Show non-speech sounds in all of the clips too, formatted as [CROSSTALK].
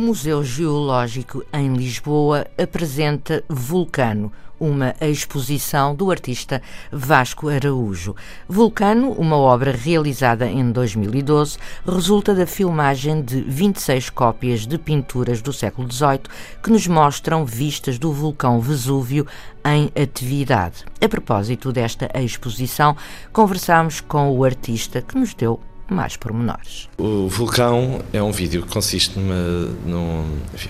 O Museu Geológico em Lisboa apresenta Vulcano, uma exposição do artista Vasco Araújo. Vulcano, uma obra realizada em 2012, resulta da filmagem de 26 cópias de pinturas do século XVIII que nos mostram vistas do vulcão Vesúvio em atividade. A propósito desta exposição, conversámos com o artista que nos deu mais pormenores. O vulcão é um vídeo que consiste numa,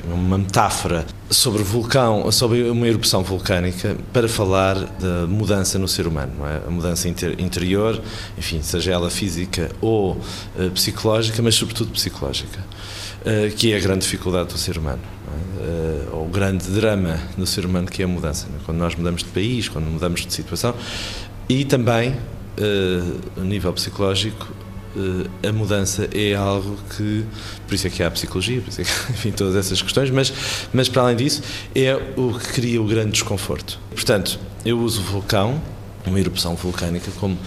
numa, metáfora sobre vulcão, sobre uma erupção vulcânica para falar da mudança no ser humano, é? a mudança inter, interior, enfim, seja ela física ou uh, psicológica, mas sobretudo psicológica, uh, que é a grande dificuldade do ser humano. É? Uh, o grande drama do ser humano que é a mudança, é? quando nós mudamos de país, quando mudamos de situação e também, a nível psicológico, a mudança é algo que, por isso é que há a psicologia, por isso é que, [LAUGHS] enfim, todas essas questões, mas, mas para além disso, é o que cria o grande desconforto. Portanto, eu uso o vulcão, uma erupção vulcânica, como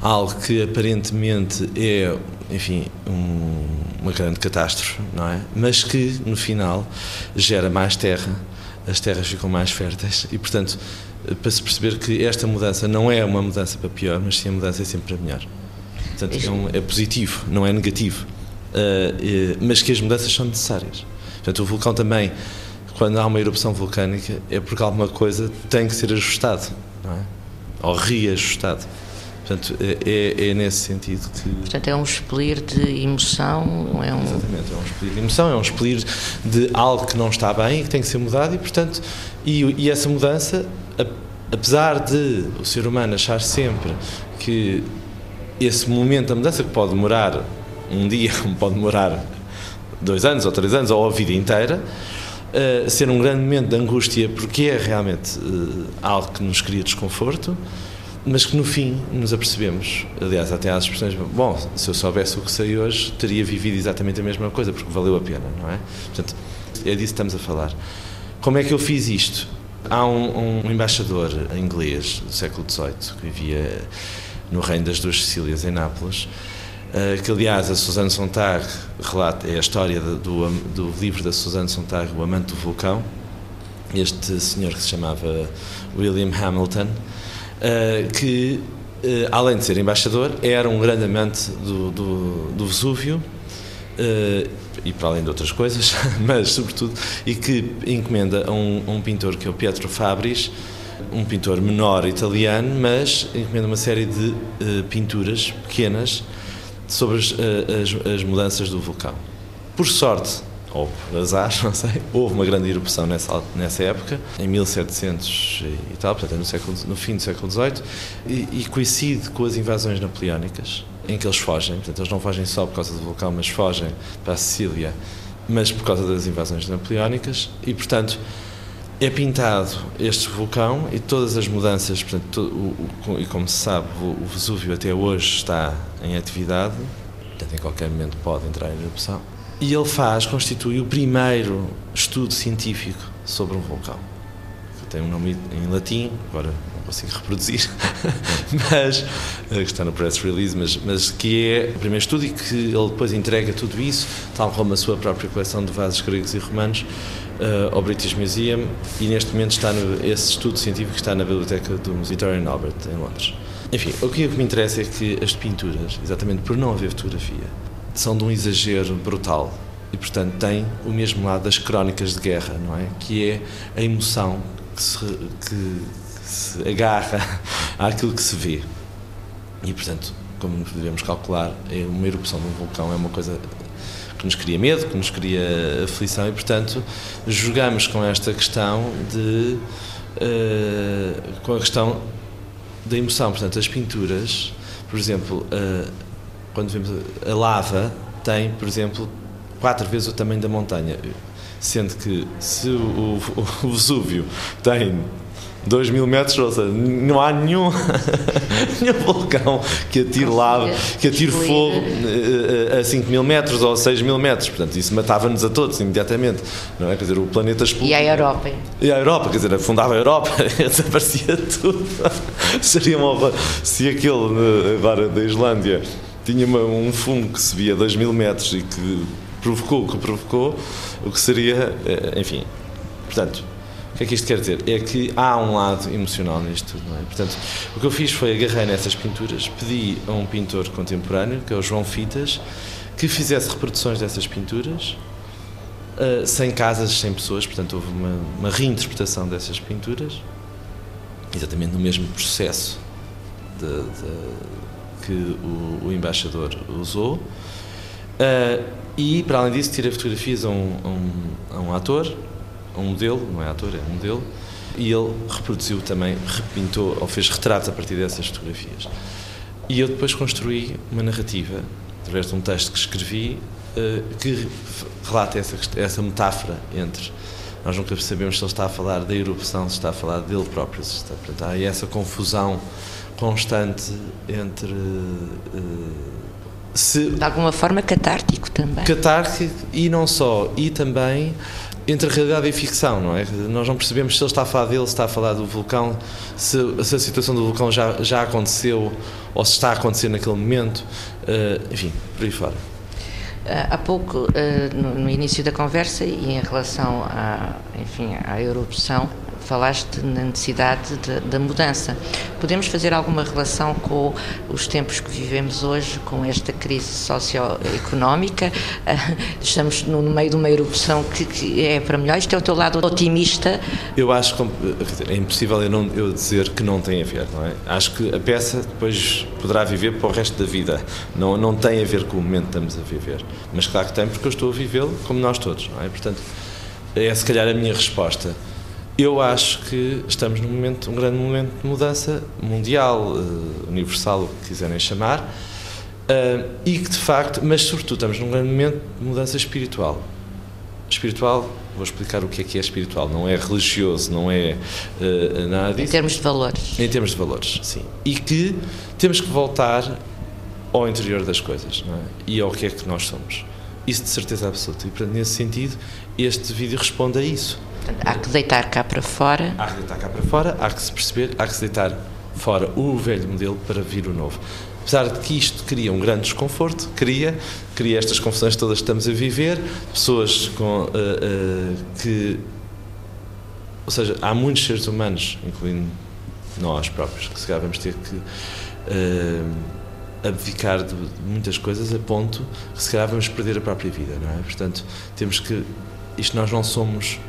algo que aparentemente é, enfim, um, uma grande catástrofe, não é? Mas que, no final, gera mais terra, as terras ficam mais férteis e, portanto, para se perceber que esta mudança não é uma mudança para pior, mas sim a mudança é sempre para melhor. Portanto, é, um, é positivo, não é negativo. Uh, mas que as mudanças são necessárias. Portanto, o vulcão também, quando há uma erupção vulcânica, é porque alguma coisa tem que ser ajustado, não é? Ou reajustado. Portanto, é, é, é nesse sentido que. Portanto, é um expelir de emoção, é um. Exatamente, é um expelir de emoção, é um expelir de algo que não está bem e que tem que ser mudado, e, portanto, e, e essa mudança, apesar de o ser humano achar sempre que esse momento da mudança que pode demorar um dia, [LAUGHS] pode demorar dois anos ou três anos ou a vida inteira, uh, ser um grande momento de angústia porque é realmente uh, algo que nos cria desconforto, mas que no fim nos apercebemos, aliás, até às expressões, bom, se eu soubesse o que sei hoje, teria vivido exatamente a mesma coisa, porque valeu a pena, não é? Portanto, é disso que estamos a falar. Como é que eu fiz isto? Há um, um embaixador inglês do século XVIII que vivia no Reino das Duas Sicílias, em Nápoles, uh, que aliás a Suzanne Sontag relata, é a história do, do livro da Suzanne Sontag, O Amante do Vulcão, este senhor que se chamava William Hamilton, uh, que uh, além de ser embaixador, era um grande amante do, do, do Vesúvio, e para além de outras coisas, [LAUGHS] mas sobretudo, e que encomenda a um, um pintor que é o Pietro Fabris, um pintor menor italiano, mas encomenda uma série de uh, pinturas pequenas sobre as, uh, as, as, mudanças do vulcão. Por sorte, ou por azar, [LAUGHS] não sei, houve uma grande erupção nessa, nessa época, em 1700 e tal, portanto é no, século, no fim do século XVIII, e, e coincide com as invasões napoleónicas, em que eles fogem, portanto eles não fogem só por causa do vulcão, mas fogem para a Sicília, mas por causa das invasões napoleónicas, e portanto é pintado este vulcão e todas as mudanças, portanto, o, o, e como se sabe, o, Vesúvio até hoje está em atividade, portanto, em qualquer momento pode entrar em erupção. E ele faz, constitui o primeiro estudo científico sobre um vulcão. Tem um nome em latim, agora consigo reproduzir, [LAUGHS] mas que está no press release, mas, mas que é o primeiro estudo e que ele depois entrega tudo isso, tal como a sua própria coleção de vasos gregos e romanos, uh, ao British Museum e neste momento está no, esse estudo científico está na biblioteca do Victorian Albert em Londres. Enfim, o que me interessa é que as pinturas, exatamente por não haver fotografia, são de um exagero brutal e portanto têm o mesmo lado das crónicas de guerra, não é? Que é a emoção que se, que se agarra [LAUGHS] àquilo que se vê. E portanto, como devemos calcular, é uma erupção de um vulcão é uma coisa que nos cria medo, que nos cria aflição e, portanto, jogamos com esta questão de. Uh, com a questão da emoção. Portanto, as pinturas, por exemplo, uh, quando vemos a lava, tem, por exemplo, quatro vezes o tamanho da montanha. Sendo que se o, o, [LAUGHS] o Vesúvio tem 2 mil metros, ou seja, não há nenhum, [LAUGHS] nenhum vulcão que atire lava, que atire fogo eh, eh, a 5 mil metros ou 6 mil metros. Portanto, isso matava-nos a todos imediatamente. Não é? Quer dizer, o planeta explodiu. E a Europa? E a Europa, quer dizer, afundava a Europa, [LAUGHS] desaparecia tudo. [LAUGHS] Seria uma horror. Se aquele agora da Islândia tinha uma, um fumo que subia a 2 mil metros e que provocou o que provocou, o que seria, eh, enfim. Portanto, que é que isto quer dizer? É que há um lado emocional nisto tudo, não é? Portanto, o que eu fiz foi agarrei nessas pinturas, pedi a um pintor contemporâneo, que é o João Fitas, que fizesse reproduções dessas pinturas, uh, sem casas, sem pessoas, portanto houve uma, uma reinterpretação dessas pinturas, exatamente no mesmo processo de, de que o, o embaixador usou. Uh, e, para além disso, tirei fotografias a um, a, um, a um, ator, a um modelo, não é ator, é um modelo, e ele reproduziu também, repintou, ou fez retratos a partir dessas fotografias. E eu depois construí uma narrativa, através de um texto que escrevi, uh, que relata essa, essa metáfora entre. Nós nunca sabemos se ele está a falar da erupção, se está a falar dele próprio. Se está, portanto, há essa confusão constante entre. Uh, se, de alguma forma catártico também. Catártico e não só, e também entre realidade e ficção, não é? Nós não percebemos se ele está a falar dele, se está a falar do vulcão, se, se a situação do vulcão já, já aconteceu ou se está a acontecer naquele momento, uh, enfim, por aí fora. Uh, há pouco, uh, no, no, início da conversa e em relação à, enfim, à erupção, falaste na necessidade de, da mudança. Podemos fazer alguma relação com os tempos que vivemos hoje, com esta crise socioeconómica? Estamos no meio de uma erupção que, que é para melhor. Isto é o teu lado otimista? Eu acho que é impossível eu, não, eu dizer que não tem a ver, não é? Acho que a peça depois poderá viver para o resto da vida. Não, não tem a ver com o momento que estamos a viver. Mas claro que tem, porque eu estou a vivê-lo como nós todos, não é? Portanto, é se calhar a minha resposta. Eu acho que estamos num momento, um grande momento de mudança mundial, uh, universal, o que quiserem chamar, uh, e que de facto, mas sobretudo estamos num grande momento de mudança espiritual. Espiritual, vou explicar o que é que é espiritual, não é religioso, não é uh, nada disso. Em termos de valores. Em termos de valores, sim. E que temos que voltar ao interior das coisas é? e ao que é que nós somos. Isso de certeza absoluta. E, portanto, nesse sentido, este vídeo responde a isso há que deitar cá para fora. Há que deitar cá para fora, há que se perceber, há que se deitar fora o velho modelo para vir o novo. Apesar de que isto cria um grande desconforto, cria, cria estas confusões todas que estamos a viver, pessoas com, uh, uh, que. Ou seja, há muitos seres humanos, incluindo nós próprios, que se calhar vamos ter que. Uh, abdicar de muitas coisas a ponto que se calhar vamos perder a própria vida, não é? Portanto, temos que isto nós não somos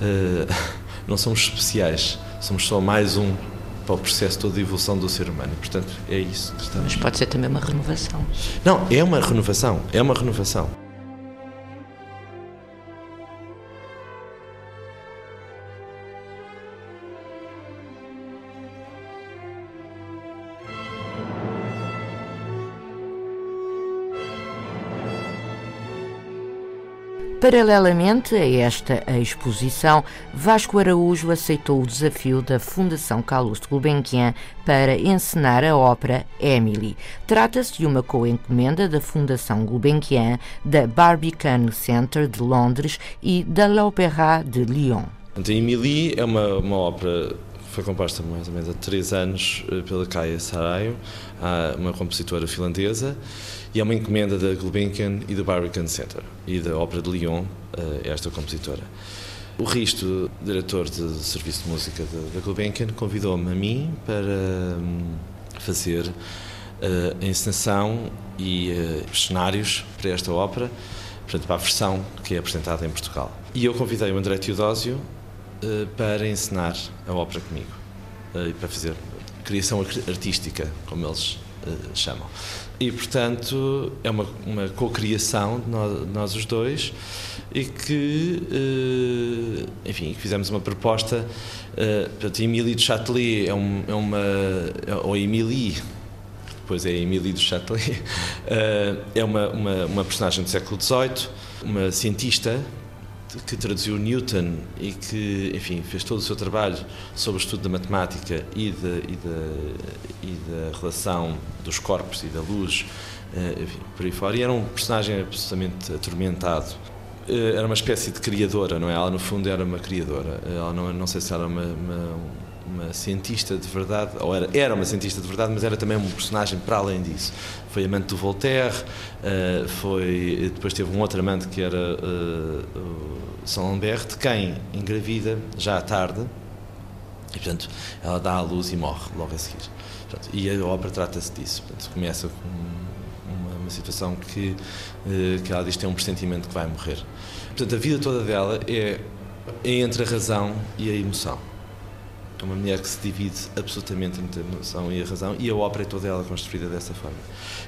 [LAUGHS] não somos especiais, somos só mais um para o processo todo de evolução do ser humano. Portanto, é isso que estamos. Mas pode ser também uma renovação. Não, é uma renovação, é uma renovação. Paralelamente a esta exposição, Vasco Araújo aceitou o desafio da Fundação Calouste Gulbenkian para encenar a ópera Emily. Trata-se de uma co-encomenda da Fundação Gulbenkian, da Barbican Center de Londres e da L'Opéra de Lyon. Então, Emily é uma, uma ópera foi composta mais ou menos há três anos eh, pela Kaya Sarayo, uma compositora finlandesa, e é uma encomenda da Gulbenkian e do Barbican Center e da Ópera de Lyon, eh, esta compositora. O Risto, diretor de serviço de música da Gulbenkian, convidou-me a mim para hum, fazer eh, a encenação e eh, os cenários para esta ópera, portanto, para a versão que é apresentada em Portugal. E eu convidei o André Teodósio para encenar a ópera comigo, e para fazer criação artística, como eles chamam. E, portanto, é uma, uma cocriação de nós, nós os dois e que, enfim, fizemos uma proposta. Portanto, Emily de Châtelet é, um, é uma. ou Emily, depois é Emily de Châtelet, [LAUGHS] é uma, uma, uma, personagem do século XVIII, uma cientista que traduziu Newton e que, enfim, fez todo o seu trabalho sobre o estudo da matemática e da, e da, e da relação dos corpos e da luz, eh, enfim, por aí fora. E era um personagem absolutamente atormentado. Eh, era uma espécie de criadora, não é? Ela, no fundo, era uma criadora. Ela não, não sei se era uma, uma uma cientista de verdade, ou era, era uma cientista de verdade, mas era também um personagem para além disso. Foi amante do Voltaire, uh, foi, depois teve um outro amante que era uh, Saint Lambert, de quem engravida já à tarde, e portanto ela dá à luz e morre logo a seguir. Portanto, e a obra trata-se disso. Portanto, começa com uma, uma situação que, uh, que ela diz que tem um pressentimento que vai morrer. Portanto, a vida toda dela é entre a razão e a emoção. É uma mulher que se divide absolutamente entre a emoção e a razão e a ópera é toda ela construída dessa forma.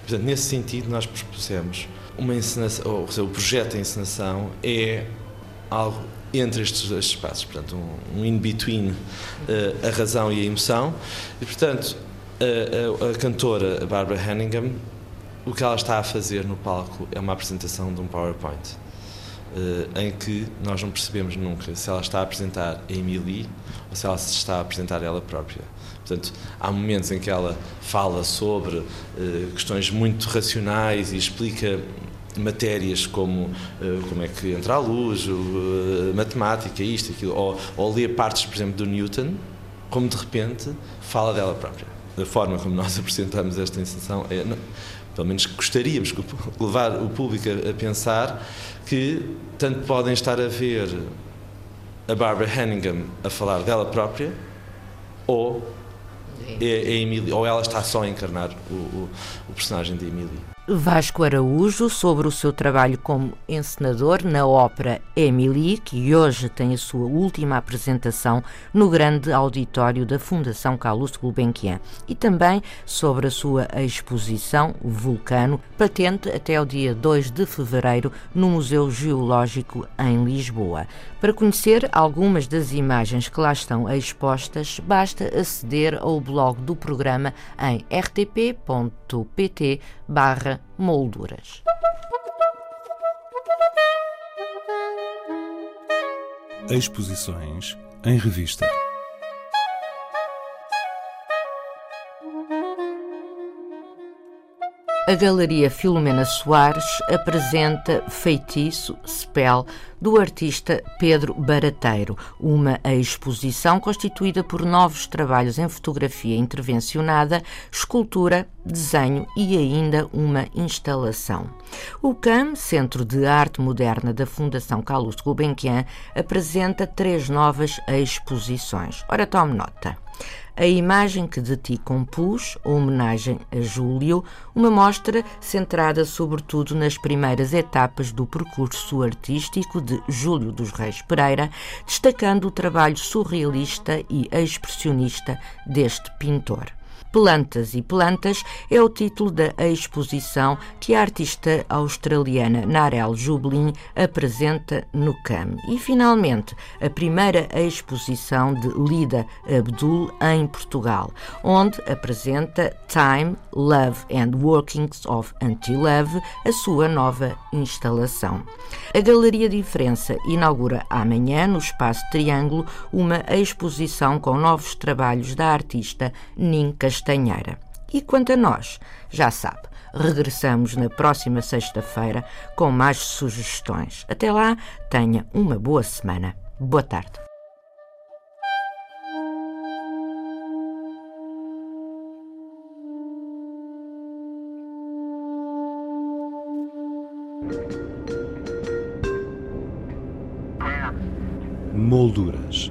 Portanto, nesse sentido, nós propusemos uma encenação, ou seja, o projeto de encenação é algo entre estes dois espaços, portanto, um, um in-between uh, a razão e a emoção. E, portanto, a, a, a cantora Barbara Hanningham, o que ela está a fazer no palco é uma apresentação de um PowerPoint. Uh, em que nós não percebemos nunca se ela está a apresentar a Emily ou se ela se está a apresentar ela própria. Portanto, há momentos em que ela fala sobre uh, questões muito racionais e explica matérias como uh, como é que entra a luz, matemática, isto, aquilo, ou, ou lê partes, por exemplo, do Newton, como de repente fala dela própria. Da forma como nós [LAUGHS] apresentamos esta sensação é, não, pelo menos gostaríamos de levar o público a, a pensar que tanto podem estar a ver a Barbara Hanningham a falar dela própria ou é, é Emily, ou ela está só a encarnar o, o, o personagem de Emily. Vasco Araújo sobre o seu trabalho como encenador na ópera Emily, que hoje tem a sua última apresentação no grande auditório da Fundação Carlos Gulbenkian, e também sobre a sua exposição Vulcano, patente até o dia 2 de fevereiro no Museu Geológico em Lisboa. Para conhecer algumas das imagens que lá estão expostas, basta aceder ao blog do programa em rtp.pt barra molduras. Exposições em revista. A Galeria Filomena Soares apresenta Feitiço, Spell, do artista Pedro Barateiro, uma exposição constituída por novos trabalhos em fotografia intervencionada, escultura, desenho e ainda uma instalação. O CAM, Centro de Arte Moderna da Fundação Carlos Gulbenkian, apresenta três novas exposições. Ora, tome nota. A imagem que de ti compus, homenagem a Júlio, uma mostra centrada sobretudo nas primeiras etapas do percurso artístico de Júlio dos Reis Pereira, destacando o trabalho surrealista e expressionista deste pintor. Plantas e Plantas é o título da exposição que a artista australiana Narelle Jublin apresenta no CAM. E, finalmente, a primeira exposição de Lida Abdul em Portugal, onde apresenta Time, Love and Workings of Anti-Love, a sua nova instalação. A Galeria Diferença inaugura amanhã, no Espaço Triângulo, uma exposição com novos trabalhos da artista Nin Castanheira. Castanheira. E quanto a nós, já sabe, regressamos na próxima sexta-feira com mais sugestões. Até lá, tenha uma boa semana. Boa tarde. Molduras